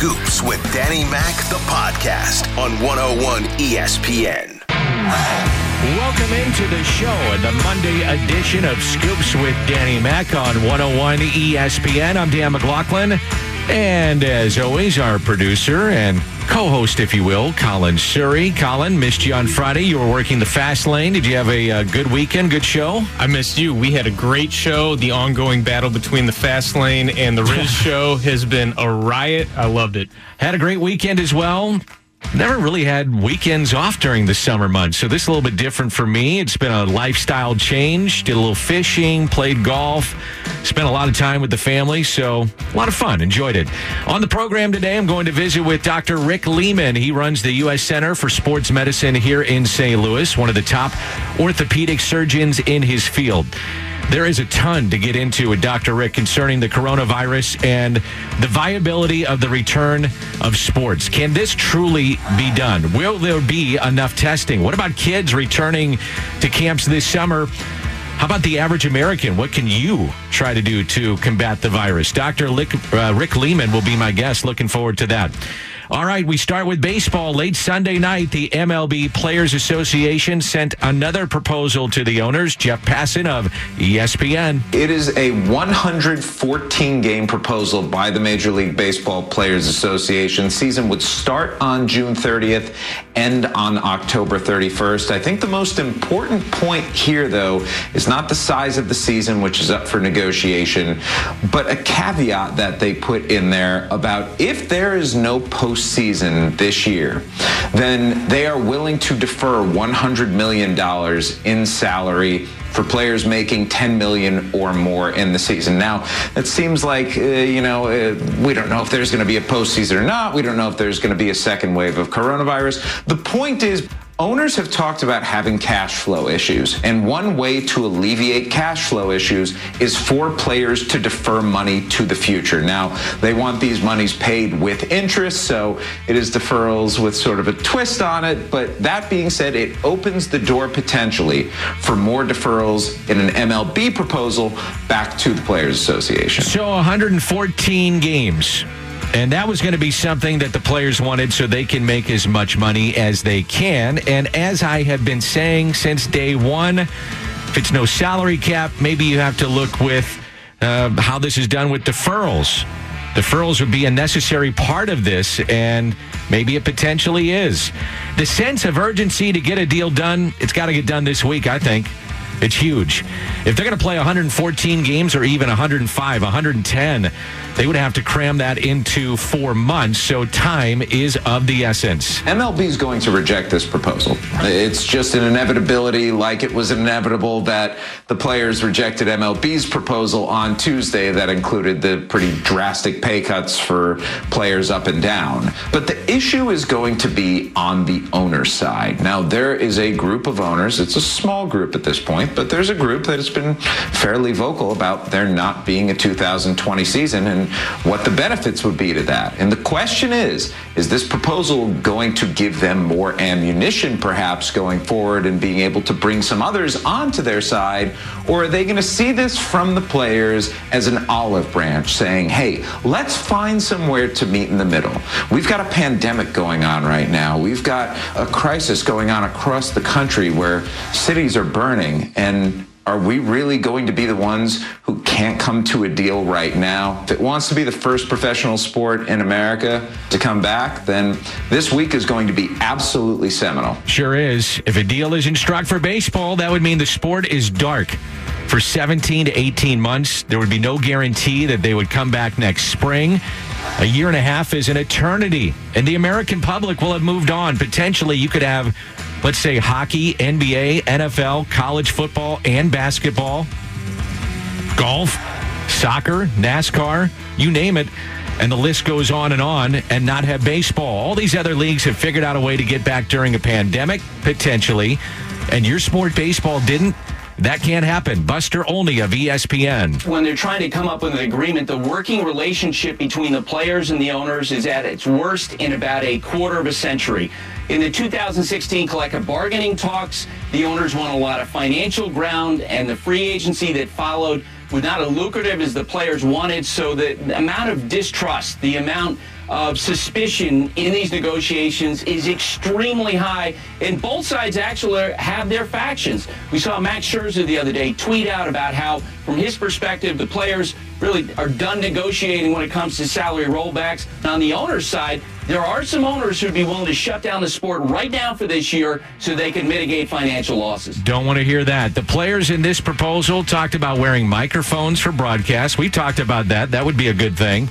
Scoops with Danny Mac, the podcast on 101 ESPN. Welcome into the show and the Monday edition of Scoops with Danny Mac on 101 ESPN. I'm Dan McLaughlin. And as always, our producer and co-host, if you will, Colin Surrey. Colin, missed you on Friday. You were working the fast lane. Did you have a, uh, good weekend? Good show? I missed you. We had a great show. The ongoing battle between the fast lane and the Riz show has been a riot. I loved it. Had a great weekend as well. Never really had weekends off during the summer months, so this is a little bit different for me. It's been a lifestyle change. Did a little fishing, played golf, spent a lot of time with the family, so a lot of fun. Enjoyed it. On the program today, I'm going to visit with Dr. Rick Lehman. He runs the U.S. Center for Sports Medicine here in St. Louis, one of the top orthopedic surgeons in his field. There is a ton to get into with Dr. Rick concerning the coronavirus and the viability of the return of sports. Can this truly be done? Will there be enough testing? What about kids returning to camps this summer? How about the average American? What can you try to do to combat the virus? Dr. Uh, Rick Lehman will be my guest. Looking forward to that. All right, we start with baseball. Late Sunday night, the MLB Players Association sent another proposal to the owners. Jeff Passan of ESPN. It is a 114 game proposal by the Major League Baseball Players Association. Season would start on June 30th, end on October 31st. I think the most important point here, though, is not the size of the season, which is up for negotiation, but a caveat that they put in there about if there is no postseason this year, then they are willing to defer $100 million in salary for players making 10 million or more in the season. Now, it seems like, uh, you know, uh, we don't know if there's going to be a postseason or not. We don't know if there's going to be a second wave of coronavirus. The point is, Owners have talked about having cash flow issues, and one way to alleviate cash flow issues is for players to defer money to the future. Now, they want these monies paid with interest, so it is deferrals with sort of a twist on it. But that being said, it opens the door potentially for more deferrals in an MLB proposal back to the Players Association. So 114 games. And that was going to be something that the players wanted so they can make as much money as they can. And as I have been saying since day one, if it's no salary cap, maybe you have to look with uh, how this is done with deferrals. Deferrals would be a necessary part of this, and maybe it potentially is. The sense of urgency to get a deal done, it's got to get done this week, I think. It's huge. If they're going to play 114 games or even 105, 110, they would have to cram that into four months. So time is of the essence. MLB is going to reject this proposal. It's just an inevitability, like it was inevitable that the players rejected MLB's proposal on Tuesday that included the pretty drastic pay cuts for players up and down. But the issue is going to be on the owner side. Now, there is a group of owners, it's a small group at this point, but there's a group that has been fairly vocal about there not being a 2020 season and what the benefits would be to that. And the question is, is this proposal going to give them more ammunition perhaps going forward and being able to bring some others onto their side? Or are they going to see this from the players as an olive branch saying, hey, let's find somewhere to meet in the middle? We've got a pandemic going on right now. We've got a crisis going on across the country where cities are burning and are we really going to be the ones who can't come to a deal right now? If it wants to be the first professional sport in America to come back, then this week is going to be absolutely seminal. Sure is. If a deal isn't struck for baseball, that would mean the sport is dark for 17 to 18 months. There would be no guarantee that they would come back next spring. A year and a half is an eternity, and the American public will have moved on. Potentially, you could have let's say hockey, NBA, NFL, college football, and basketball, golf, soccer, NASCAR, you name it. And the list goes on and on, and not have baseball. All these other leagues have figured out a way to get back during a pandemic, potentially. And your sport, baseball, didn't. That can't happen. Buster Olney of ESPN. When they're trying to come up with an agreement, the working relationship between the players and the owners is at its worst in about a quarter of a century. In the 2016 collective bargaining talks, the owners won a lot of financial ground, and the free agency that followed was not as lucrative as the players wanted. So the amount of distrust, the amount of suspicion in these negotiations is extremely high, and both sides actually have their factions. We saw Max Scherzer the other day tweet out about how, from his perspective, the players really are done negotiating when it comes to salary rollbacks. On the owner's side, there are some owners who'd be willing to shut down the sport right now for this year so they can mitigate financial losses. Don't want to hear that. The players in this proposal talked about wearing microphones for broadcast. We talked about that. That would be a good thing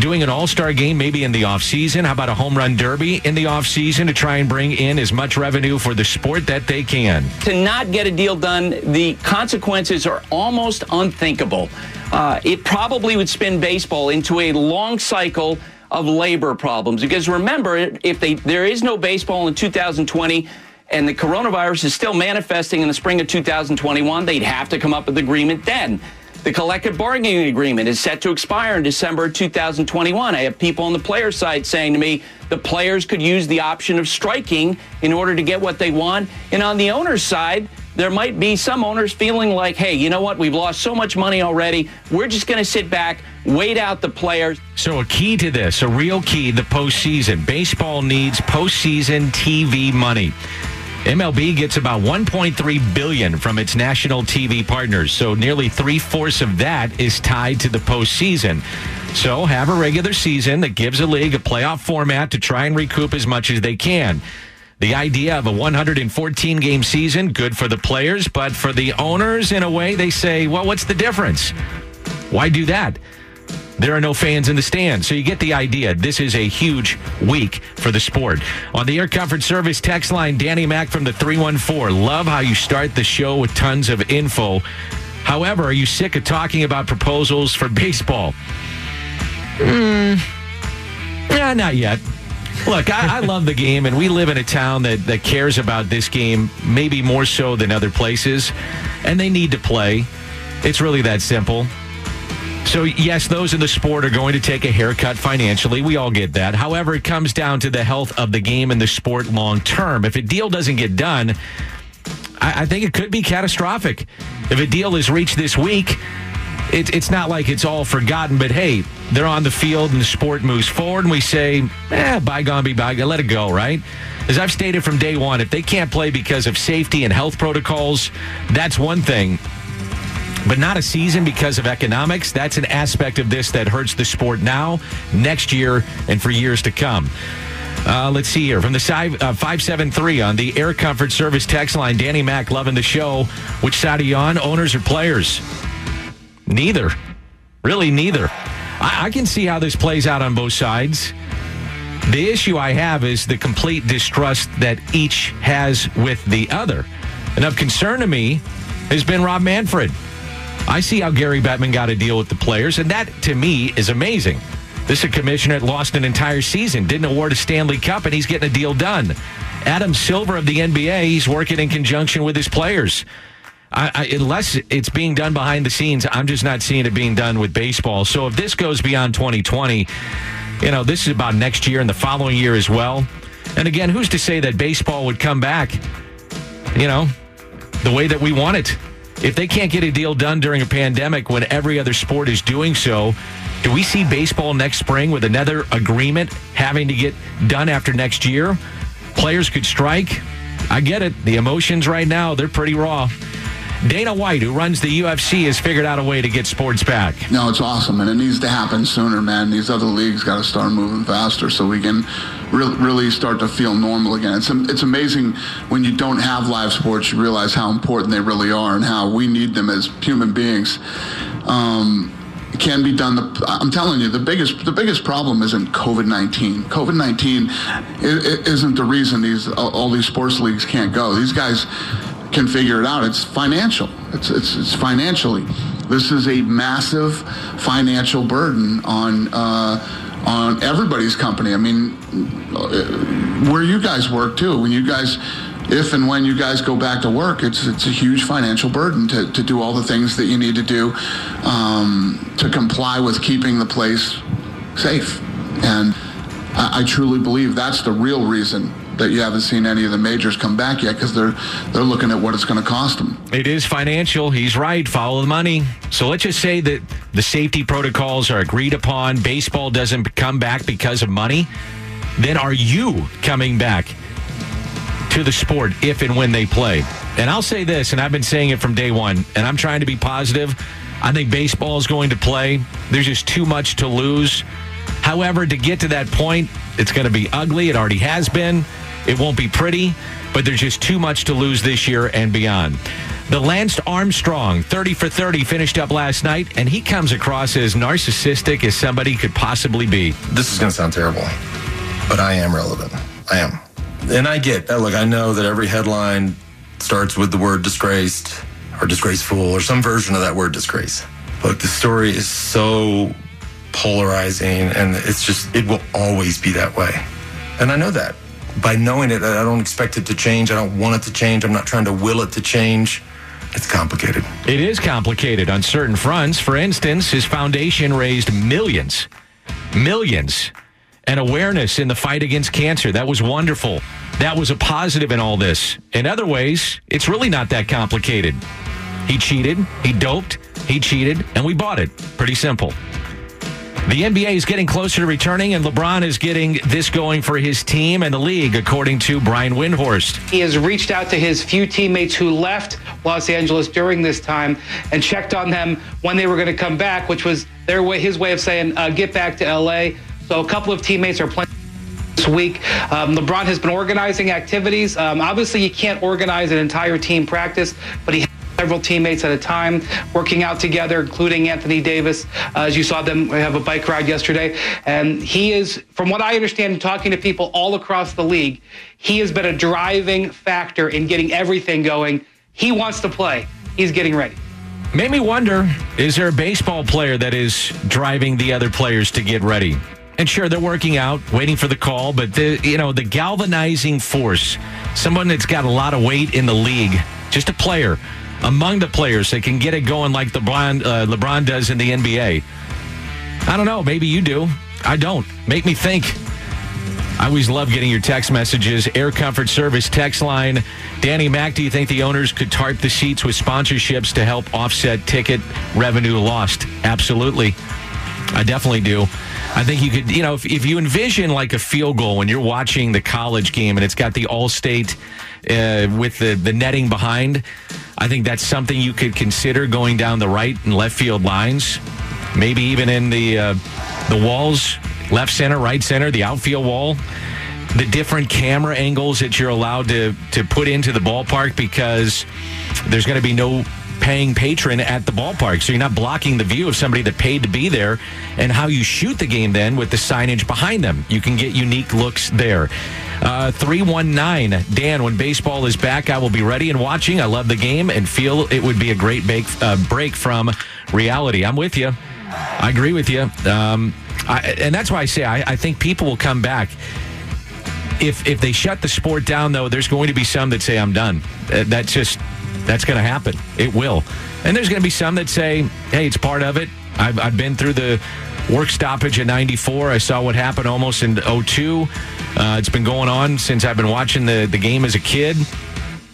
doing an all-star game maybe in the offseason. How about a home run derby in the offseason to try and bring in as much revenue for the sport that they can? To not get a deal done the consequences are almost unthinkable. Uh, it probably would spin baseball into a long cycle of labor problems. Because remember if they there is no baseball in 2020 and the coronavirus is still manifesting in the spring of 2021 they'd have to come up with agreement then the collective bargaining agreement is set to expire in December 2021. I have people on the player side saying to me the players could use the option of striking in order to get what they want. And on the owner's side, there might be some owners feeling like, hey, you know what? We've lost so much money already. We're just going to sit back, wait out the players. So, a key to this, a real key, the postseason. Baseball needs postseason TV money. MLB gets about 1.3 billion from its national TV partners, so nearly three fourths of that is tied to the postseason. So have a regular season that gives a league a playoff format to try and recoup as much as they can. The idea of a 114 game season, good for the players, but for the owners, in a way, they say, well, what's the difference? Why do that? There are no fans in the stands. So you get the idea. This is a huge week for the sport. On the Air Comfort Service text line, Danny Mac from the 314. Love how you start the show with tons of info. However, are you sick of talking about proposals for baseball? Mm, yeah, not yet. Look, I, I, love the game, and we live in a town that, that cares about this game maybe more so than other places, and they need to play. It's really that simple. So, yes, those in the sport are going to take a haircut financially. We all get that. However, it comes down to the health of the game and the sport long term. If a deal doesn't get done, I, I think it could be catastrophic. If a deal is reached this week, it, it's not like it's all forgotten, but hey, they're on the field and the sport moves forward, and we say, eh, bygone be bygone, let it go, right? As I've stated from day one, if they can't play because of safety and health protocols, that's one thing but not a season because of economics. That's an aspect of this that hurts the sport now, next year, and for years to come. Uh, let's see here from the side, uh, 573 on the Air Comfort Service text line. Danny Mac loving the show. Which side are you on, owners or players? Neither. Really, neither. I, I can see how this plays out on both sides. The issue I have is the complete distrust that each has with the other. And of concern to me has been Rob Manfred. I see how Gary Bettman got a deal with the players, and that to me is amazing. This is a commissioner that lost an entire season, didn't award a Stanley Cup, and he's getting a deal done. Adam Silver of the NBA, he's working in conjunction with his players. I, I, unless it's being done behind the scenes, I'm just not seeing it being done with baseball. So if this goes beyond 2020, you know, this is about next year and the following year as well. And again, who's to say that baseball would come back, you know, the way that we want it? If they can't get a deal done during a pandemic when every other sport is doing so, do we see baseball next spring with another agreement having to get done after next year? Players could strike. I get it. The emotions right now, they're pretty raw. Dana White, who runs the UFC, has figured out a way to get sports back. No, it's awesome, and it needs to happen sooner, man. These other leagues got to start moving faster so we can really, really start to feel normal again. It's, it's amazing when you don't have live sports, you realize how important they really are and how we need them as human beings. Um, can be done. The, I'm telling you, the biggest the biggest problem isn't COVID-19. COVID-19 isn't the reason these all these sports leagues can't go. These guys can figure it out. It's financial. It's, it's, it's financially. This is a massive financial burden on uh, on everybody's company. I mean, uh, where you guys work too. When you guys, if and when you guys go back to work, it's it's a huge financial burden to, to do all the things that you need to do um, to comply with keeping the place safe. And I, I truly believe that's the real reason that you haven't seen any of the majors come back yet because they're they're looking at what it's going to cost them. It is financial. He's right. Follow the money. So let's just say that the safety protocols are agreed upon. Baseball doesn't come back because of money. Then are you coming back to the sport if and when they play? And I'll say this, and I've been saying it from day one, and I'm trying to be positive. I think baseball is going to play. There's just too much to lose. However, to get to that point, it's going to be ugly. It already has been. It won't be pretty, but there's just too much to lose this year and beyond. The Lance Armstrong, 30 for 30, finished up last night, and he comes across as narcissistic as somebody could possibly be. This is going to sound terrible, but I am relevant. I am. And I get that. Look, I know that every headline starts with the word disgraced or disgraceful or some version of that word disgrace. Look, the story is so polarizing and it's just, it will always be that way. And I know that. By knowing it, I don't expect it to change. I don't want it to change. I'm not trying to will it to change. It's complicated. It is complicated on certain fronts. For instance, his foundation raised millions, millions, and awareness in the fight against cancer. That was wonderful. That was a positive in all this. In other ways, it's really not that complicated. He cheated, he doped, he cheated, and we bought it. Pretty simple. The NBA is getting closer to returning, and LeBron is getting this going for his team and the league, according to Brian Windhorst. He has reached out to his few teammates who left Los Angeles during this time and checked on them when they were going to come back, which was their way, his way of saying, uh, get back to LA. So a couple of teammates are playing this week. Um, LeBron has been organizing activities. Um, obviously, you can't organize an entire team practice, but he several teammates at a time working out together, including Anthony Davis. Uh, as you saw them have a bike ride yesterday. And he is, from what I understand, talking to people all across the league, he has been a driving factor in getting everything going. He wants to play. He's getting ready. Made me wonder is there a baseball player that is driving the other players to get ready? And sure, they're working out, waiting for the call, but the you know the galvanizing force, someone that's got a lot of weight in the league, just a player among the players that can get it going like LeBron, uh, LeBron does in the NBA? I don't know. Maybe you do. I don't. Make me think. I always love getting your text messages. Air Comfort Service text line. Danny Mac, do you think the owners could tarp the seats with sponsorships to help offset ticket revenue lost? Absolutely. I definitely do. I think you could, you know, if, if you envision like a field goal when you're watching the college game and it's got the all state uh, with the, the netting behind, I think that's something you could consider going down the right and left field lines. Maybe even in the uh, the walls, left center, right center, the outfield wall. The different camera angles that you're allowed to to put into the ballpark because there's going to be no paying patron at the ballpark. So you're not blocking the view of somebody that paid to be there and how you shoot the game then with the signage behind them. You can get unique looks there. Uh, 319, Dan, when baseball is back, I will be ready and watching. I love the game and feel it would be a great bake, uh, break from reality. I'm with you. I agree with you. Um, I, and that's why I say I, I think people will come back if if they shut the sport down, though, there's going to be some that say I'm done. Uh, that's just that's going to happen. It will. And there's going to be some that say, hey, it's part of it. I've, I've been through the work stoppage in 94. I saw what happened almost in 02. Uh, it's been going on since I've been watching the, the game as a kid.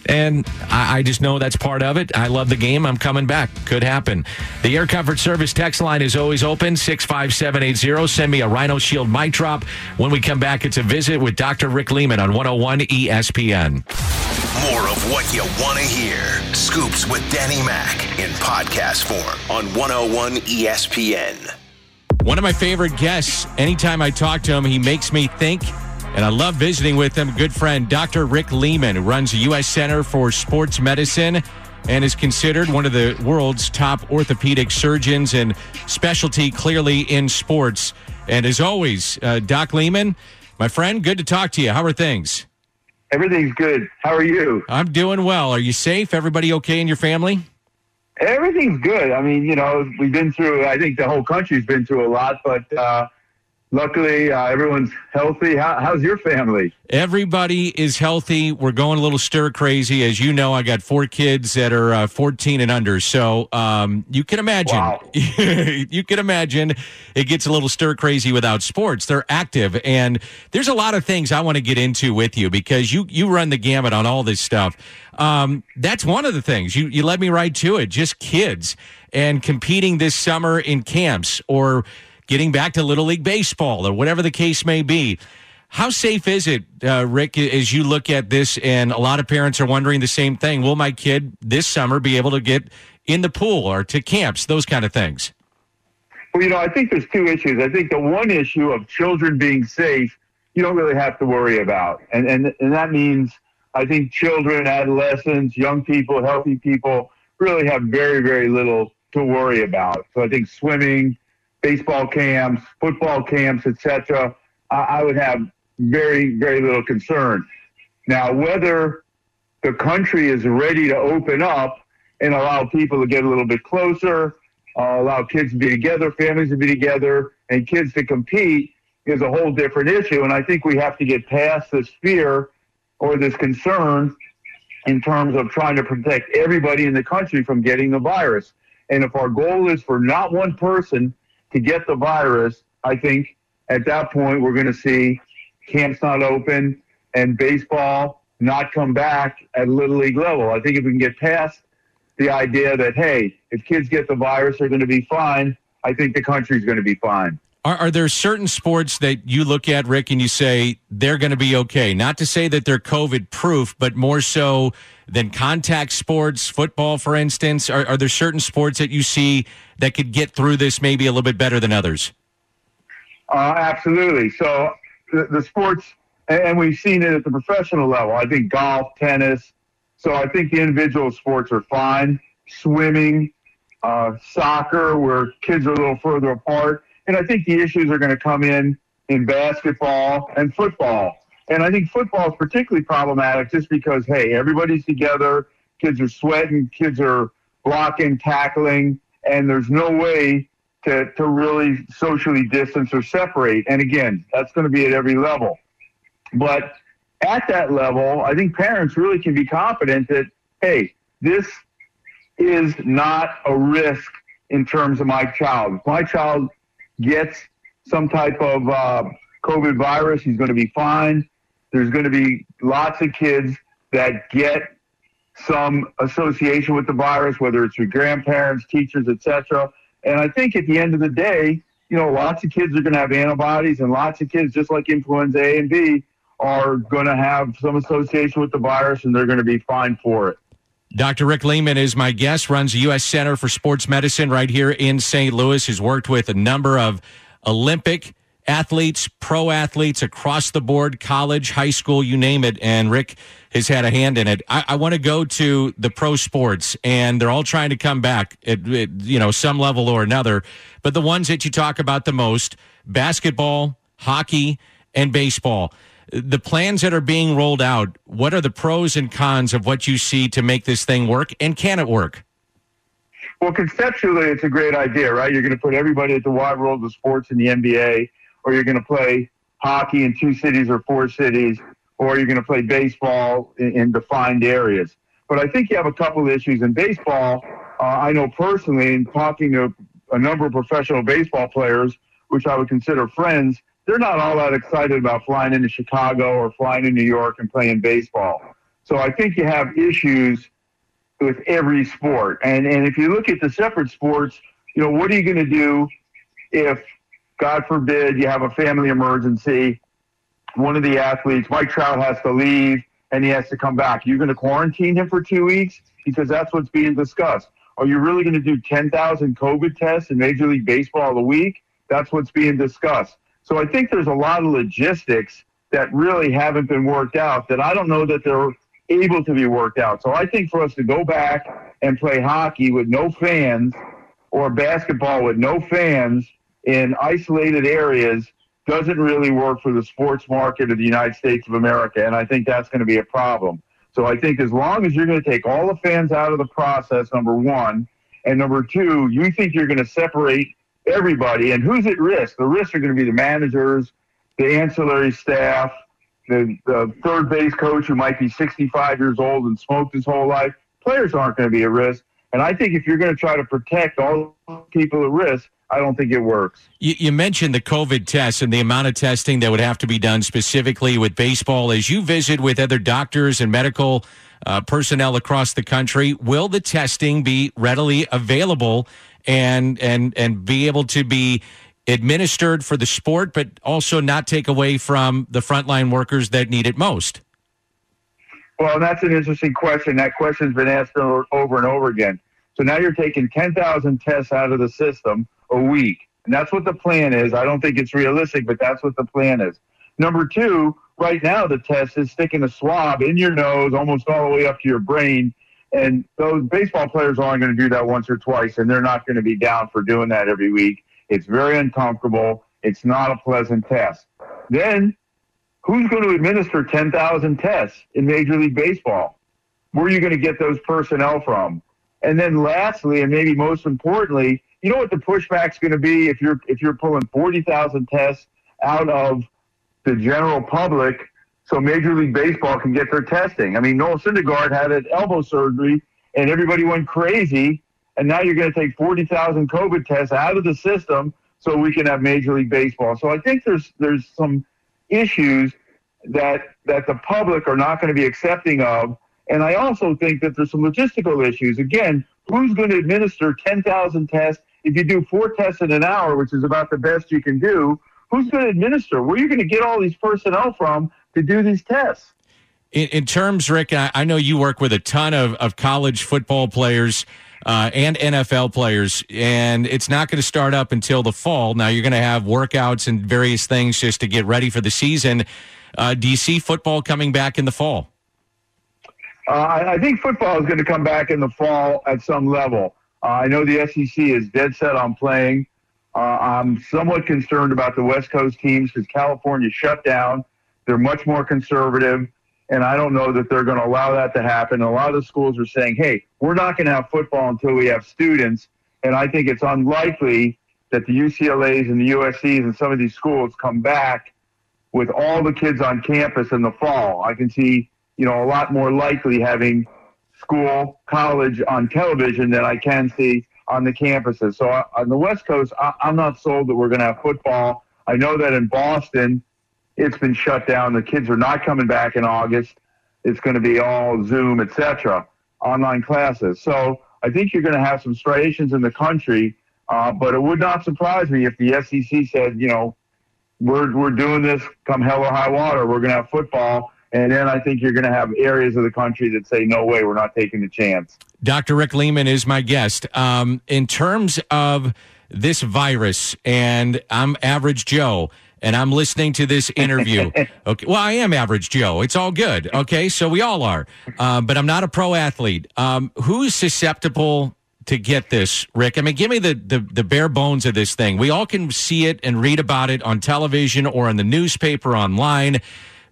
And I, I, just know that's part of it. I love the game. I'm coming back. Could happen. The Air Comfort Service text line is always open 65780. Send me a Rhino Shield mic drop. When we come back, it's a visit with Dr. Rick Lehman on 101 ESPN. More of what you want to hear. Scoops with Danny Mac in podcast form on 101 ESPN. One of my favorite guests, anytime I talk to him, he makes me think, and I love visiting with him. Good friend, Dr. Rick Lehman, who runs the U.S. Center for Sports Medicine and is considered one of the world's top orthopedic surgeons and specialty clearly in sports. And as always, uh, Doc Lehman, my friend, good to talk to you. How are things? Everything's good. How are you? I'm doing well. Are you safe? Everybody okay in your family? Everything's good. I mean, you know, we've been through, I think the whole country's been through a lot, but uh, luckily, uh, everyone's healthy. How, how's your family? Everybody is healthy. We're going a little stir crazy. As you know, I got four kids that are uh, 14 and under. So um, you can imagine, Wow. you can imagine it gets a little stir crazy without sports. They're active. And there's a lot of things I want to get into with you because you, you run the gamut on all this stuff. Um, that's one of the things you, you led me right to it. Just kids and competing this summer in camps or getting back to Little League Baseball or whatever the case may be. How safe is it, uh, Rick, as you look at this? And a lot of parents are wondering the same thing. Will my kid this summer be able to get in the pool or to camps, those kind of things? Well, you know, I think there's two issues. I think the one issue of children being safe, you don't really have to worry about. And, and, and that means I think children, adolescents, young people, healthy people really have very, very little to worry about. So I think swimming, baseball camps, football camps, etc., I, I would have very, very little concern. Now, whether the country is ready to open up and allow people to get a little bit closer, uh, allow kids to be together, families to be together, and kids to compete is a whole different issue. And I think we have to get past this fear or this concern in terms of trying to protect everybody in the country from getting the virus. And if our goal is for not one person to get the virus, I think at that point we're going to see camps not open and baseball not come back at little league level. I think if we can get past the idea that hey, if kids get the virus, they're going to be fine. I think the country's going to be fine. Are, are there certain sports that you look at, Rick, and you say they're going to be okay? Not to say that they're COVID proof, but more so than contact sports, football, for instance. Are, are there certain sports that you see that could get through this maybe a little bit better than others? Uh, absolutely. So the, the sports, and we've seen it at the professional level. I think golf, tennis. So I think the individual sports are fine. Swimming, uh, soccer, where kids are a little further apart. And I think the issues are going to come in in basketball and football. And I think football is particularly problematic just because, hey, everybody's together, kids are sweating, kids are blocking, tackling, and there's no way to, to really socially distance or separate. And again, that's going to be at every level. But at that level, I think parents really can be confident that, hey, this is not a risk in terms of my child. If my child gets some type of uh, COVID virus, he's going to be fine. There's going to be lots of kids that get some association with the virus, whether it's with grandparents, teachers, etc. And I think at the end of the day, you know, lots of kids are going to have antibodies, and lots of kids, just like influenza A and B, are going to have some association with the virus, and they're going to be fine for it. Dr. Rick Lehman is my guest, runs the U.S. Center for Sports Medicine right here in St. Louis. Has worked with a number of Olympic athletes, pro athletes across the board, college, high school, you name it. And Rick has had a hand in it. I, I want to go to the pro sports, and they're all trying to come back at, at you know some level or another. But the ones that you talk about the most: basketball, hockey, and baseball the plans that are being rolled out, what are the pros and cons of what you see to make this thing work? And can it work? Well, conceptually, it's a great idea, right? You're going to put everybody at the wide world of sports in the NBA, or you're going to play hockey in two cities or four cities, or you're going to play baseball in, in defined areas. But I think you have a couple of issues in baseball. Uh, I know personally, in talking to a number of professional baseball players, which I would consider friends, they're not all that excited about flying into Chicago or flying to New York and playing baseball. So I think you have issues with every sport. And and if you look at the separate sports, you know, what are you going to do if, God forbid, you have a family emergency? One of the athletes, Mike Trout, has to leave and he has to come back. You're going to quarantine him for two weeks because that's what's being discussed. Are you really going to do 10,000 COVID tests in Major League Baseball a week? That's what's being discussed. So I think there's a lot of logistics that really haven't been worked out that I don't know that they're able to be worked out. So I think for us to go back and play hockey with no fans or basketball with no fans in isolated areas doesn't really work for the sports market of the United States of America. And I think that's going to be a problem. So I think as long as you're going to take all the fans out of the process, number one, and number two, you think you're going to separate everybody. And who's at risk? The risks are going to be the managers, the ancillary staff, the, the third base coach who might be 65 years old and smoked his whole life. Players aren't going to be at risk. And I think if you're going to try to protect all people at risk, I don't think it works. You, you, mentioned the COVID tests and the amount of testing that would have to be done specifically with baseball. As you visit with other doctors and medical uh, personnel across the country, will the testing be readily available and and and be able to be administered for the sport, but also not take away from the frontline workers that need it most? Well, that's an interesting question. That question's been asked over and over again. So now you're taking 10,000 tests out of the system a week. And that's what the plan is. I don't think it's realistic, but that's what the plan is. Number two, right now the test is sticking a swab in your nose almost all the way up to your brain. And those baseball players are only going to do that once or twice, and they're not going to be down for doing that every week. It's very uncomfortable. It's not a pleasant test. Then, who's going to administer 10,000 tests in Major League Baseball? Where are you going to get those personnel from? And then, lastly, and maybe most importantly, you know what the pushback's going to be if you're if you're pulling 40,000 tests out of the general public so Major League Baseball can get their testing. I mean, Noah Syndergaard had an elbow surgery and everybody went crazy. And now you're going to take 40,000 COVID tests out of the system so we can have Major League Baseball. So I think there's there's some issues that that the public are not going to be accepting of. And I also think that there's some logistical issues. Again, who's going to administer 10,000 tests if you do four tests in an hour, which is about the best you can do, who's going to administer? Where are you going to get all these personnel from to do these tests? In, in terms, Rick, I, I, know you work with a ton of, of college football players uh, and NFL players, and it's not going to start up until the fall. Now, you're going to have workouts and various things just to get ready for the season. Uh, do you see football coming back in the fall? Uh, I, think football is going to come back in the fall at some level. Uh, I know the SEC is dead set on playing. Uh, I'm somewhat concerned about the West Coast teams because California shut down. They're much more conservative, and I don't know that they're going to allow that to happen. A lot of the schools are saying, hey, we're not going to have football until we have students, and I think it's unlikely that the UCLAs and the USCs and some of these schools come back with all the kids on campus in the fall. I can see, you know, a lot more likely having school, college on television than I can see on the campuses. So uh, on the West Coast, I, am not sold that we're going to have football. I know that in Boston, it's been shut down. The kids are not coming back in August. It's going to be all Zoom, etc., online classes. So I think you're going to have some striations in the country. Uh, but it would not surprise me if the SEC said, you know, we're we're doing this come hell or high water. We're going to have football and then I think you're going to have areas of the country that say, no way, we're not taking the chance. Dr. Rick Lehman is my guest. Um, in terms of this virus, and I'm average Joe, and I'm listening to this interview. okay, well, I am average Joe. It's all good. Okay, so we all are, uh, but I'm not a pro athlete. Um, who's susceptible to get this, Rick? I mean, give me the, the, the bare bones of this thing. We all can see it and read about it on television or in the newspaper online.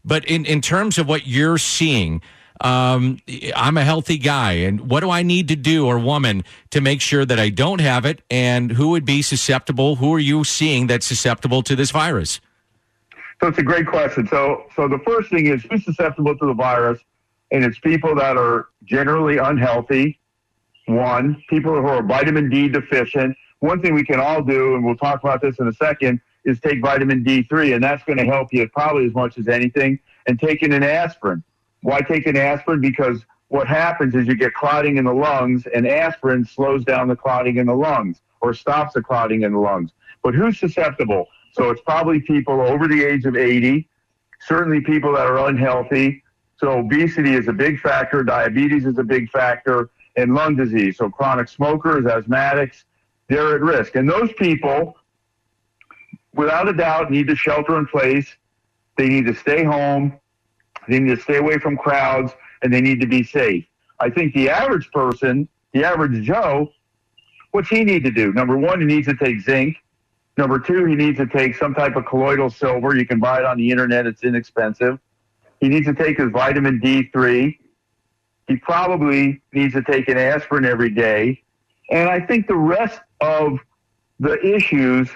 But in, in terms of what you're seeing, um, I'm a healthy guy, and what do I need to do or woman to make sure that I don't have it? And who would be susceptible? Who are you seeing that's susceptible to this virus? So it's a great question. So, so the first thing is who's susceptible to the virus, and it's people that are generally unhealthy. One, people who are vitamin D deficient. One thing we can all do, and we'll talk about this in a second, is take vitamin D3, and that's going to help you probably as much as anything. And taking an aspirin. Why take an aspirin? Because what happens is you get clotting in the lungs, and aspirin slows down the clotting in the lungs or stops the clotting in the lungs. But who's susceptible? So it's probably people over the age of 80, certainly people that are unhealthy. So obesity is a big factor, diabetes is a big factor, and lung disease. So chronic smokers, asthmatics, they're at risk. And those people without a doubt, need to shelter in place. They need to stay home. They need to stay away from crowds, and they need to be safe. I think the average person, the average Joe, what's he need to do? Number one, he needs to take zinc. Number two, he needs to take some type of colloidal silver. You can buy it on the internet. It's inexpensive. He needs to take his vitamin D3. He probably needs to take an aspirin every day. And I think the rest of the issues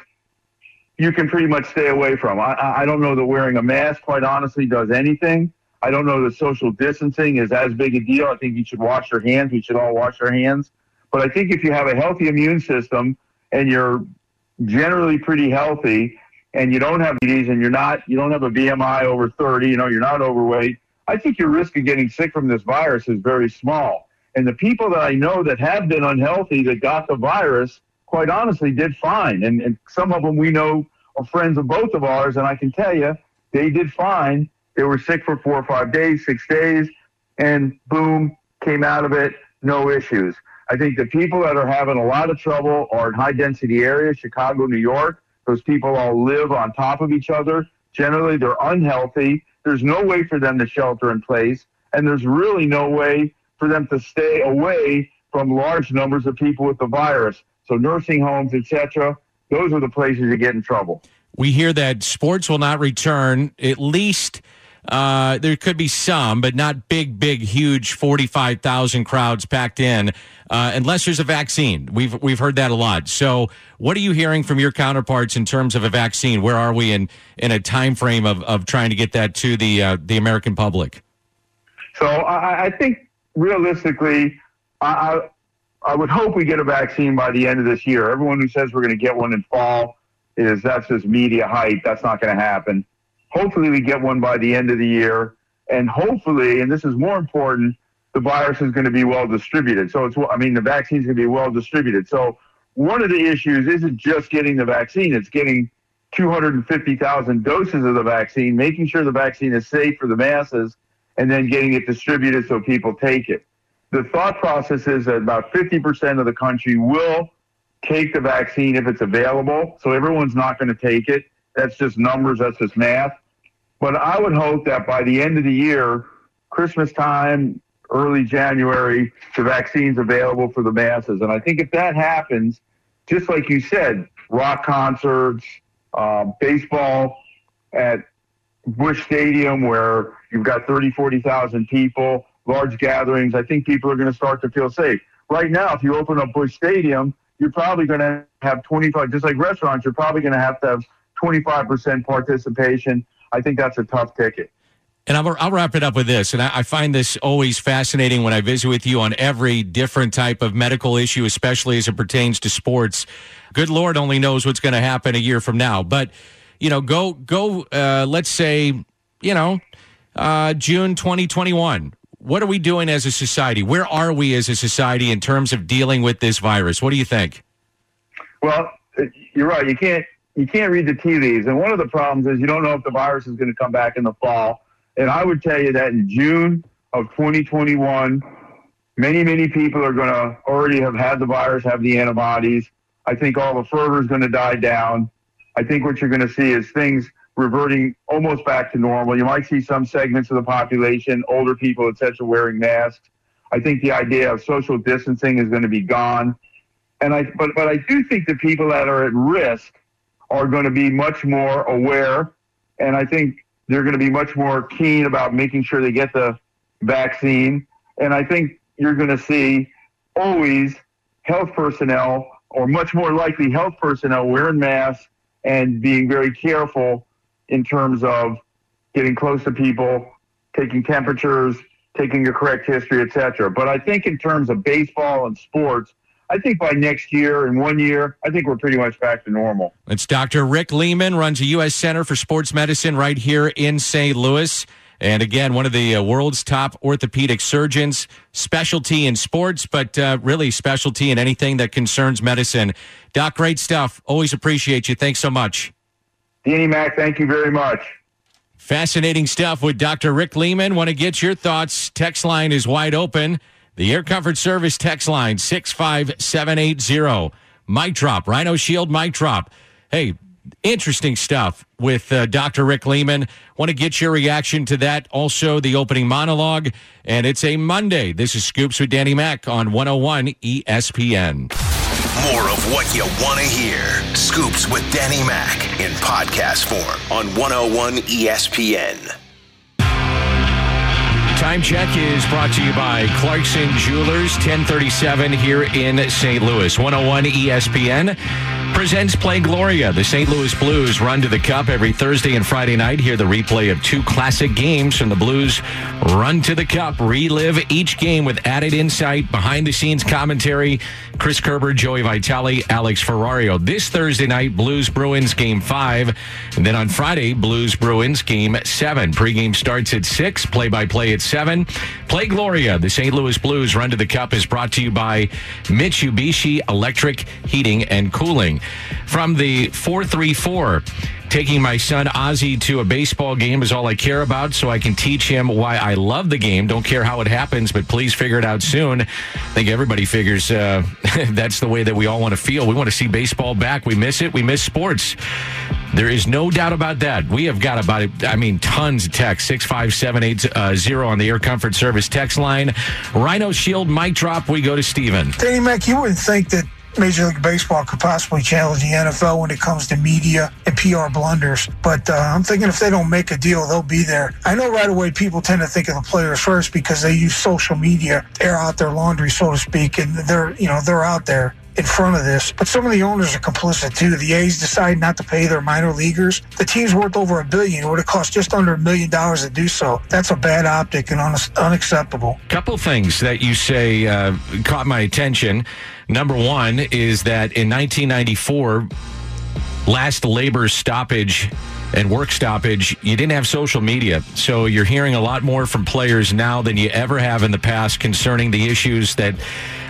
you can pretty much stay away from. I, I don't know that wearing a mask, quite honestly, does anything. I don't know that social distancing is as big a deal. I think you should wash your hands. We should all wash our hands. But I think if you have a healthy immune system and you're generally pretty healthy and you don't have these and you're not, you don't have a BMI over 30, you know, you're not overweight, I think your risk of getting sick from this virus is very small. And the people that I know that have been unhealthy that got the virus, quite honestly, did fine. And, and some of them we know are friends of both of ours. And I can tell you, they did fine. They were sick for four or five days, six days, and boom, came out of it, no issues. I think the people that are having a lot of trouble are in high density areas, Chicago, New York. Those people all live on top of each other. Generally, they're unhealthy. There's no way for them to shelter in place, and there's really no way for them to stay away from large numbers of people with the virus. So nursing homes, etc., those are the places you get in trouble. We hear that sports will not return at least – uh, there could be some, but not big, big, huge, forty-five thousand crowds packed in, uh, unless there's a vaccine. We've we've heard that a lot. So, what are you hearing from your counterparts in terms of a vaccine? Where are we in in a time frame of, of trying to get that to the uh, the American public? So, I, I think realistically, I, I would hope we get a vaccine by the end of this year. Everyone who says we're going to get one in fall is that's just media hype. That's not going to happen. Hopefully, we get one by the end of the year. And hopefully, and this is more important, the virus is going to be well distributed. So it's, I mean, the vaccine is going to be well distributed. So one of the issues isn't just getting the vaccine, it's getting 250,000 doses of the vaccine, making sure the vaccine is safe for the masses, and then getting it distributed so people take it. The thought process is that about 50% of the country will take the vaccine if it's available. So everyone's not going to take it. That's just numbers, that's just math. But I would hope that by the end of the year, Christmas time, early January, the vaccine's available for the masses. And I think if that happens, just like you said, rock concerts, um, baseball at Busch Stadium where you've got 30, 40,000 people, large gatherings, I think people are going to start to feel safe. Right now, if you open up Busch Stadium, you're probably going to have 25, just like restaurants, you're probably going to have to have 25% participation. I think that's a tough ticket. And I'll, I'll wrap it up with this. And I, I, find this always fascinating when I visit with you on every different type of medical issue, especially as it pertains to sports. Good Lord only knows what's going to happen a year from now. But, you know, go, go, uh, let's say, you know, uh, June 2021. What are we doing as a society? Where are we as a society in terms of dealing with this virus? What do you think? Well, you're right. You can't you can't read the tea leaves. And one of the problems is you don't know if the virus is going to come back in the fall. And I would tell you that in June of 2021, many, many people are going to already have had the virus, have the antibodies. I think all the fervor is going to die down. I think what you're going to see is things reverting almost back to normal. You might see some segments of the population, older people, et cetera, wearing masks. I think the idea of social distancing is going to be gone. And I, but, but I do think the people that are at risk are going to be much more aware. And I think they're going to be much more keen about making sure they get the vaccine. And I think you're going to see always health personnel, or much more likely health personnel, wearing masks and being very careful in terms of getting close to people, taking temperatures, taking your correct history, etc. But I think in terms of baseball and sports, I think by next year, in one year, I think we're pretty much back to normal. It's Dr. Rick Lehman, runs a U.S. Center for Sports Medicine right here in St. Louis. And again, one of the uh, world's top orthopedic surgeons, specialty in sports, but uh, really specialty in anything that concerns medicine. Doc, great stuff. Always appreciate you. Thanks so much. Danny Mac, thank you very much. Fascinating stuff with Dr. Rick Lehman. Want to get your thoughts? Text line is wide open. The Air Comfort Service text line 65780. Mic drop, Rhino Shield mic drop. Hey, interesting stuff with uh, Dr. Rick Lehman. Want to get your reaction to that. Also, the opening monologue. And it's a Monday. This is Scoops with Danny Mac on 101 ESPN. More of what you want to hear. Scoops with Danny Mac in podcast form on 101 ESPN. Time check is brought to you by Clarkson Jewelers, 1037 here in St. Louis. 101 ESPN. presents Play Gloria. The St. Louis Blues run to the Cup every Thursday and Friday night. Hear the replay of two classic games from the Blues Run to the Cup. Relive each game with added insight, behind the scenes commentary. Chris Kerber, Joey Vitale, Alex Ferrario. This Thursday night, Blues Bruins game five. And then on Friday, Blues Bruins game seven. Pregame starts at six, play by play at seven. Play Gloria. The St. Louis Blues Run to the Cup is brought to you by Mitsubishi Electric Heating and Cooling. From the 434, taking my son Ozzy to a baseball game is all I care about, so I can teach him why I love the game. Don't care how it happens, but please figure it out soon. I think everybody figures uh, that's the way that we all want to feel. We want to see baseball back. We miss it. We miss sports. There is no doubt about that. We have got about, I mean, tons of text. 65780 uh, on the Air Comfort Service text line. Rhino Shield mic drop. We go to Steven. Danny Mac, you wouldn't think that Major League Baseball could possibly challenge the NFL when it comes to media and PR blunders. But uh, I'm thinking if they don't make a deal, they'll be there. I know right away people tend to think of the players first because they use social media to air out their laundry, so to speak, and they're you know they're out there in front of this. But some of the owners are complicit too. The A's decide not to pay their minor leaguers. The team's worth over a billion. It would have cost just under a million dollars to do so. That's a bad optic and un- unacceptable. Couple things that you say uh, caught my attention. Number one is that in 1994, last labor stoppage and work stoppage, you didn't have social media. So you're hearing a lot more from players now than you ever have in the past concerning the issues that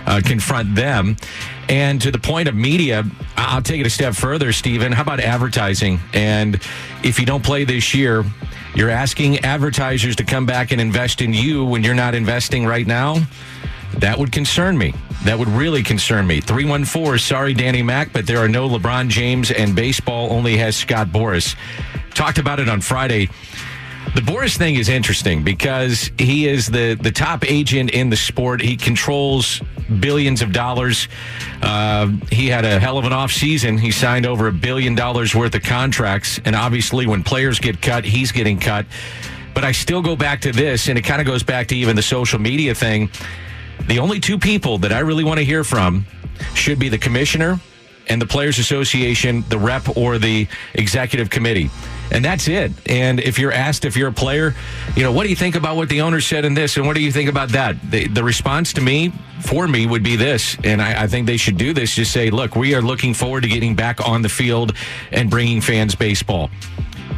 uh, confront them. And to the point of media, I'll take it a step further, Stephen. How about advertising? And if you don't play this year, you're asking advertisers to come back and invest in you when you're not investing right now. That would concern me. That would really concern me. 314, sorry, Danny Mac, but there are no LeBron James, and baseball only has Scott Boras. Talked about it on Friday. The Boras thing is interesting because he is the, the top agent in the sport. He controls billions of dollars. Uh, he had a hell of an offseason. He signed over a billion dollars worth of contracts. And obviously, when players get cut, he's getting cut. But I still go back to this, and it kind of goes back to even the social media thing. The only two people that I really want to hear from should be the commissioner and the Players Association, the rep, or the executive committee. And that's it. And if you're asked if you're a player, you know, what do you think about what the owner said in this? And what do you think about that? The, the response to me, for me, would be this. And I, I think they should do this. Just say, look, we are looking forward to getting back on the field and bringing fans baseball.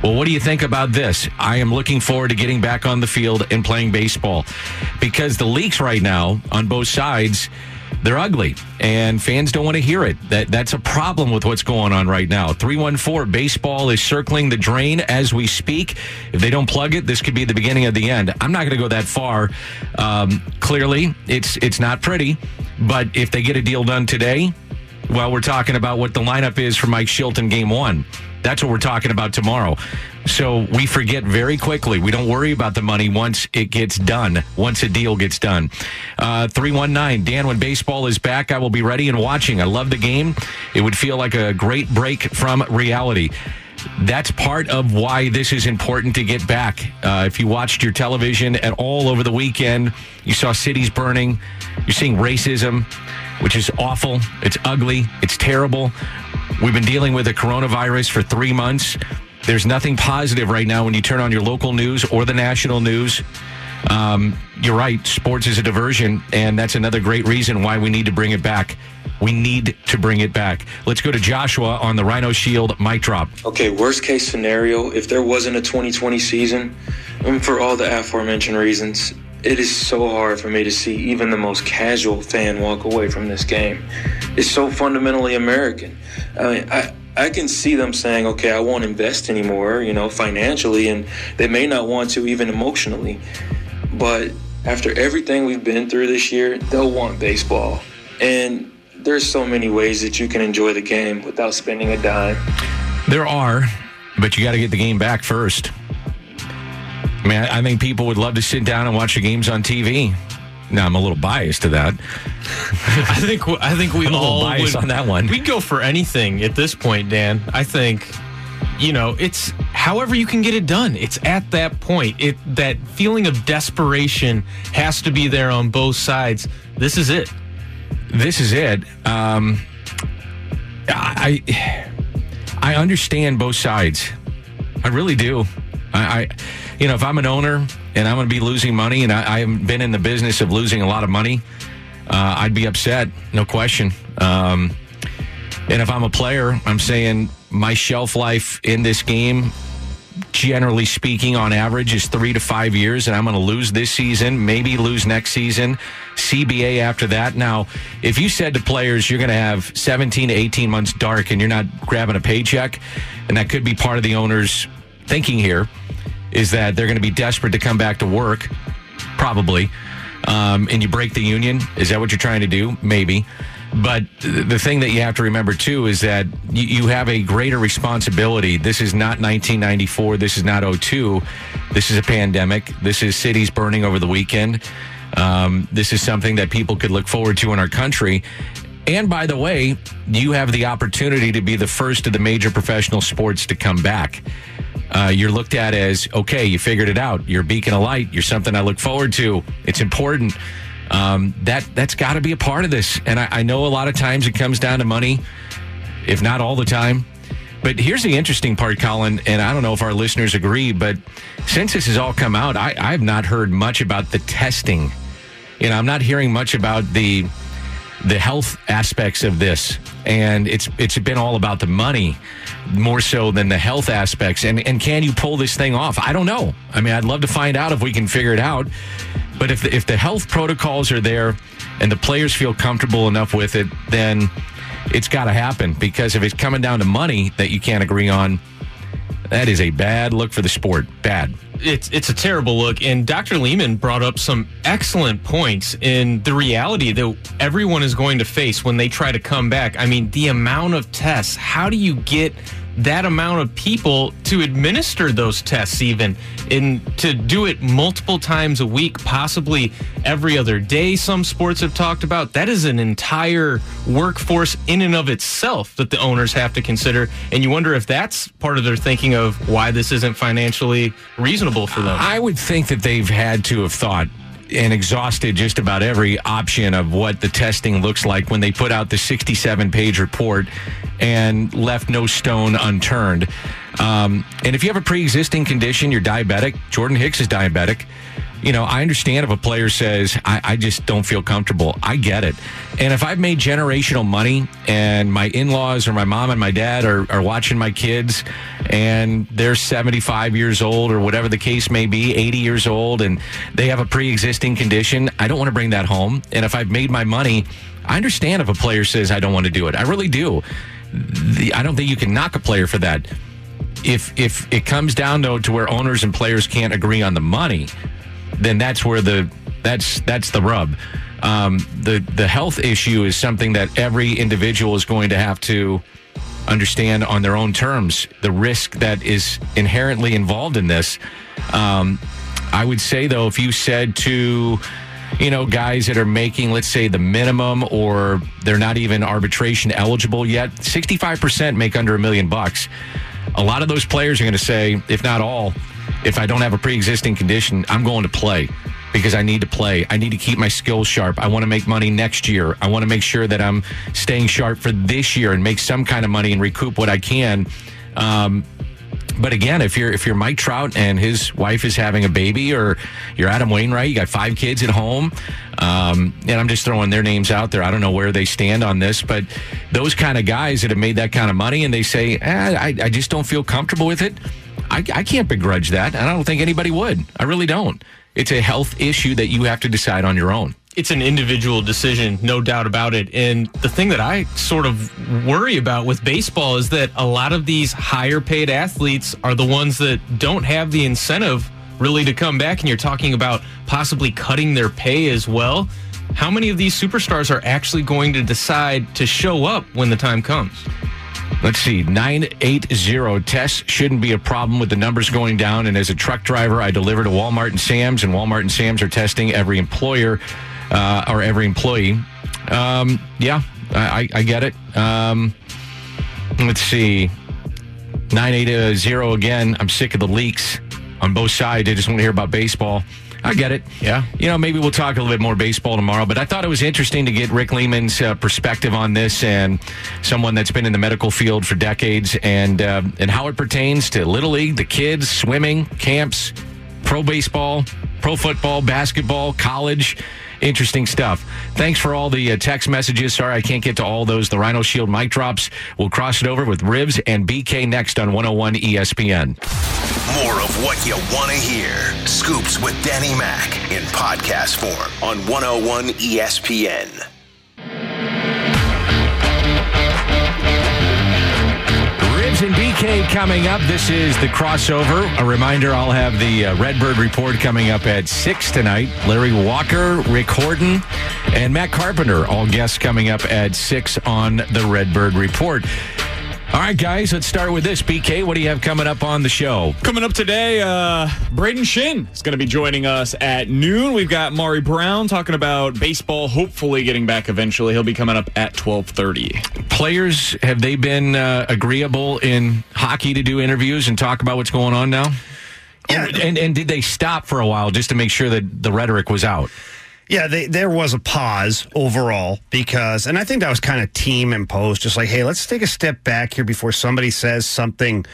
Well, what do you think about this? I am looking forward to getting back on the field and playing baseball because the leaks right now on both sides they're ugly and fans don't want to hear it. That that's a problem with what's going on right now. 314 baseball is circling the drain as we speak. If they don't plug it, this could be the beginning of the end. I'm not going to go that far. Um, clearly, it's it's not pretty, but if they get a deal done today, well, we're talking about what the lineup is for Mike Shilton game 1. That's what we're talking about tomorrow. So we forget very quickly. We don't worry about the money once it gets done, once a deal gets done. Uh, 319, Dan, when baseball is back, I will be ready and watching. I love the game. It would feel like a great break from reality. That's part of why this is important to get back. Uh, if you watched your television at all over the weekend, you saw cities burning, you're seeing racism, which is awful. It's ugly. It's terrible. We've been dealing with the coronavirus for three months. There's nothing positive right now when you turn on your local news or the national news. Um, you're right. Sports is a diversion, and that's another great reason why we need to bring it back. We need to bring it back. Let's go to Joshua on the Rhino Shield mic drop. Okay, worst case scenario, if there wasn't a 2020 season, and for all the aforementioned reasons, it is so hard for me to see even the most casual fan walk away from this game. It's so fundamentally American. I mean, I, I can see them saying, okay, I won't invest anymore, you know, financially, and they may not want to even emotionally. But after everything we've been through this year, they'll want baseball. And there's so many ways that you can enjoy the game without spending a dime. There are, but you got to get the game back first. I mean, I think people would love to sit down and watch the games on TV. Now I'm a little biased to that. I think I think we I'm a little all biased would, on that one. We'd go for anything at this point, Dan. I think you know it's however you can get it done. It's at that point. It that feeling of desperation has to be there on both sides. This is it. This is it. Um, I I understand both sides. I really do. I, I you know, if I'm an owner and I'm going to be losing money, and I, I haven't been in the business of losing a lot of money, uh, I'd be upset, no question. Um, and if I'm a player, I'm saying my shelf life in this game, generally speaking, on average, is three to five years, and I'm going to lose this season, maybe lose next season, CBA after that. Now, if you said to players you're going to have 17 to 18 months dark and you're not grabbing a paycheck, and that could be part of the owner's thinking here, is that they're going to be desperate to come back to work, probably. Um, and you break the union. Is that what you're trying to do? Maybe. But the thing that you have to remember too is that you have a greater responsibility. This is not 1994. This is not 02. This is a pandemic. This is cities burning over the weekend. Um, this is something that people could look forward to in our country. And by the way, you have the opportunity to be the first of the major professional sports to come back. Uh, you're looked at as okay, you figured it out. You're a beacon of light. You're something I look forward to. It's important. Um, that that's got to be a part of this. And I, I know a lot of times it comes down to money, if not all the time. But here's the interesting part, Colin, and I don't know if our listeners agree, but since this has all come out, I, I have not heard much about the testing. You know, I'm not hearing much about the the health aspects of this, and it's it's been all about the money more so than the health aspects. And and can you pull this thing off? I don't know. I mean, I'd love to find out if we can figure it out. But if the, if the health protocols are there and the players feel comfortable enough with it, then it's got to happen. Because if it's coming down to money that you can't agree on, that is a bad look for the sport. Bad. It's it's a terrible look. And Dr. Lehman brought up some excellent points in the reality that everyone is going to face when they try to come back. I mean, the amount of tests. How do you get that amount of people to administer those tests even and to do it multiple times a week possibly every other day some sports have talked about. That is an entire workforce in and of itself that the owners have to consider and you wonder if that's part of their thinking of why this isn't financially reasonable for them. I would think that they've had to have thought and exhausted just about every option of what the testing looks like when they put out the 67 page report and left no stone unturned. Um, and if you have a pre existing condition, you're diabetic, Jordan Hicks is diabetic you know, I understand if a player says, I, I, just don't feel comfortable. I get it. And if I've made generational money and my in laws or my mom and my dad are, are watching my kids and they're 75 years old or whatever the case may be, 80 years old, and they have a pre existing condition, I don't want to bring that home. And if I've made my money, I understand if a player says, I don't want to do it. I really do. The, I don't think you can knock a player for that. If, if it comes down though to where owners and players can't agree on the money, then that's where the that's that's the rub. Um, the the health issue is something that every individual is going to have to understand on their own terms. The risk that is inherently involved in this. Um, I would say though, if you said to you know, guys that are making, let's say, the minimum or they're not even arbitration eligible yet, 65% make under a million bucks. A lot of those players are going to say, if not all, if I don't have a pre existing condition, I'm going to play because I need to play. I need to keep my skills sharp. I want to make money next year. I want to make sure that I'm staying sharp for this year and make some kind of money and recoup what I can. Um, but again, if you're if you're Mike Trout and his wife is having a baby, or you're Adam Wainwright, you got five kids at home, um, and I'm just throwing their names out there. I don't know where they stand on this, but those kind of guys that have made that kind of money and they say, eh, I, I just don't feel comfortable with it. I, I can't begrudge that. And I don't think anybody would. I really don't. It's a health issue that you have to decide on your own. It's an individual decision, no doubt about it. And the thing that I sort of worry about with baseball is that a lot of these higher paid athletes are the ones that don't have the incentive really to come back. And you're talking about possibly cutting their pay as well. How many of these superstars are actually going to decide to show up when the time comes? Let's see, 980 tests shouldn't be a problem with the numbers going down. And as a truck driver, I deliver to Walmart and Sam's, and Walmart and Sam's are testing every employer uh, or every employee. Um, yeah, I, I, get it. Um, let's see, 980 again. I'm sick of the leaks on both sides. I just want to hear about baseball. I get it. Yeah. You know, maybe we'll talk a little bit more baseball tomorrow, but I thought it was interesting to get Rick Lehman's uh, perspective on this and someone that's been in the medical field for decades and uh, and how it pertains to little league, the kids, swimming, camps, pro baseball, pro football, basketball, college. Interesting stuff. Thanks for all the uh, text messages. Sorry I can't get to all those. The Rhino Shield mic drops. We'll cross it over with Ribs and BK next on 101 ESPN. More of what you want to hear. Scoops with Danny Mac in podcast form on 101 ESPN. And BK coming up. This is the crossover. A reminder I'll have the uh, Redbird Report coming up at 6 tonight. Larry Walker, Rick Horton, and Matt Carpenter, all guests coming up at 6 on the Redbird Report. All right, guys, let's start with this. BK, what do you have coming up on the show? Coming up today, uh, Brayden Schenn is going to be joining us at noon. We've got Maury Brown talking about baseball, hopefully getting back eventually. He'll be coming up at 1230. Players, have they been uh, agreeable in hockey to do interviews and talk about what's going on now? Yeah. And, and did they stop for a while just to make sure that the rhetoric was out? Yeah, they, there was a pause overall because, and I think that was kind of team imposed, just like, hey, let's take a step back here before somebody says something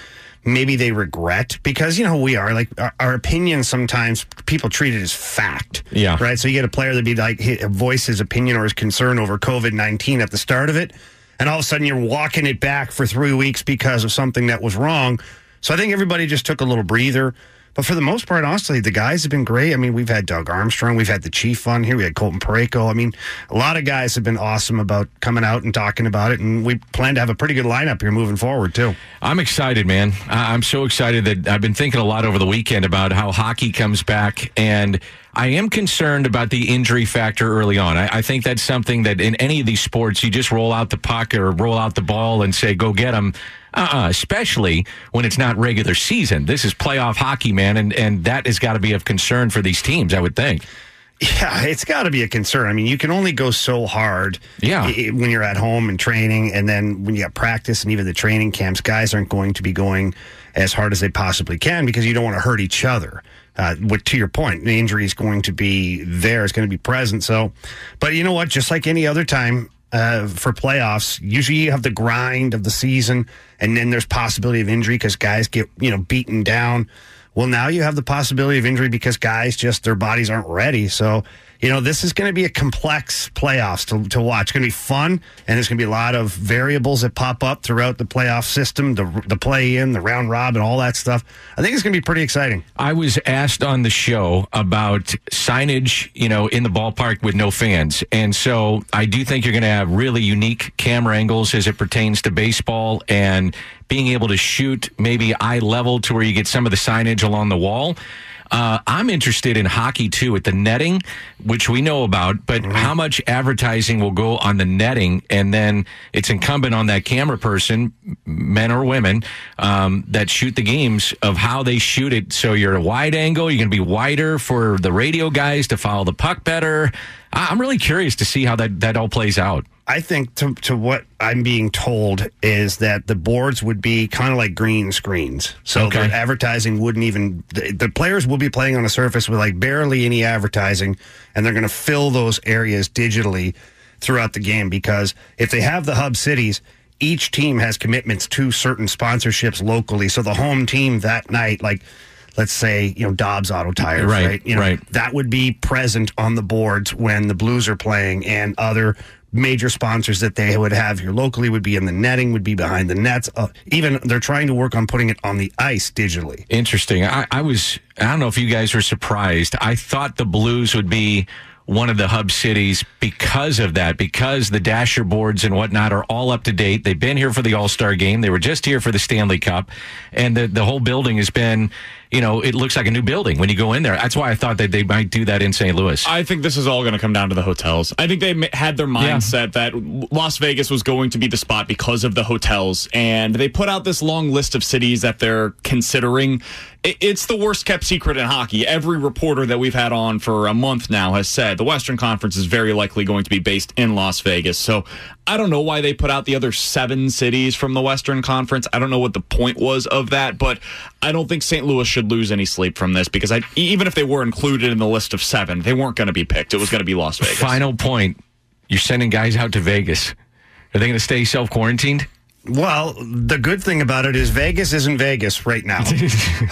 maybe they regret because you know who we are like our, our opinions sometimes people treat it as fact Yeah. right? So you get a player that be like he- voice his opinion or his concern over covid-19 at the start of it and all of a sudden you're walking it back for three weeks because of something that was wrong. So i think everybody just took a little breather but for the most part, honestly, the guys have been great. I mean, we've had Doug Armstrong, we've had the Chief on here, we had Colton Parayko. I mean, a lot of guys have been awesome about coming out and talking about it, and we plan to have a pretty good lineup here moving forward too. I'm excited, man. I'm so excited that I've been thinking a lot over the weekend about how hockey comes back, and I am concerned about the injury factor early on. I, I think that's something that in any of these sports, you just roll out the puck or roll out the ball and say, go get them. Uh-uh, especially when it's not regular season. This is playoff hockey, man, and, and that has got to be of concern for these teams, I would think. Yeah, it's got to be a concern. I mean, you can only go so hard Yeah. when you're at home and training, and then when you got practice and even the training camps, guys aren't going to be going as hard as they possibly can because you don't want to hurt each other. Uh, what to your point, the injury is going to be there; it's going to be present. So, but you know what? Just like any other time uh, for playoffs, usually you have the grind of the season, and then there's possibility of injury because guys get you know beaten down. Well, now you have the possibility of injury because guys just their bodies aren't ready. So, you know, this is going to be a complex playoffs to, to watch. It's going to be fun, and there's going to be a lot of variables that pop up throughout the playoff system, the the play in, the round robin, and all that stuff. I think it's going to be pretty exciting. I was asked on the show about signage, you know, in the ballpark with no fans. And so I do think you're going to have really unique camera angles as it pertains to baseball and being able to shoot maybe eye level to where you get some of the signage along the wall. Uh, I'm interested in hockey too at the netting, which we know about, but how much advertising will go on the netting? And then it's incumbent on that camera person, men or women, um, that shoot the games of how they shoot it. So you're a wide angle, you're going to be wider for the radio guys to follow the puck better. I'm really curious to see how that, that all plays out. I think to, to what I'm being told is that the boards would be kind of like green screens. So Okay. the advertising wouldn't even, the, the players will be playing on a surface with like barely any advertising, and they're going to fill those areas digitally throughout the game because if they have the hub cities, each team has commitments to certain sponsorships locally. So the home team that night, like, let's say, you know, Dobbs Auto Tires, Right, right? You know, right. that would be present on the boards when the Blues are playing and other major sponsors that they would have here locally would be in the netting, would be behind the nets. Uh, even they're trying to work on putting it on the ice digitally. Interesting. I, I was, I don't know if you guys were surprised. I thought the Blues would be one of the hub cities because of that, because the dasher boards and whatnot are all up to date. They've been here for the All Star game. They were just here for the Stanley Cup. And the, the whole building has been, you know, it looks like a new building when you go in there. That's why I thought that they might do that in St. Louis. I think this is all going to come down to the hotels. I think they had their mindset that Las Vegas was going to be the spot because of the hotels, and they put out this long list of cities that they're considering. It's the worst kept secret in hockey. Every reporter that we've had on for a month now has said the Western Conference is very likely going to be based in Las Vegas. So I don't know why they put out the other seven cities from the Western Conference. I don't know what the point was of that, but I don't think St. Louis should lose any sleep from this because I, even if they were included in the list of seven, they weren't going to be picked. It was going to be Las Vegas. Final point. You're sending guys out to Vegas. Are they going to stay self quarantined? Well, the good thing about it is Vegas isn't Vegas right now.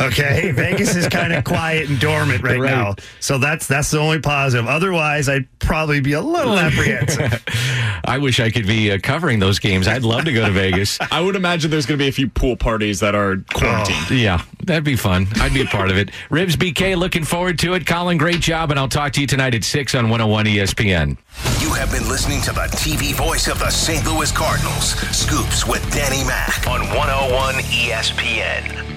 Okay, Vegas is kind of quiet and dormant right, Right. now, so that's that's the only positive. Otherwise, I'd probably be a little apprehensive. I wish I could be uh, covering those games. I'd love to go to Vegas. I would imagine there's going to be a few pool parties that are quarantined. Yeah, that'd be fun. I'd be a part of it. Ribs BK, looking forward to it. Colin, great job, and I'll talk to you tonight at 6 on 101 ESPN. You have been listening to the TV voice of the St. Louis Cardinals, Scoops Danny Mac on 101 ESPN.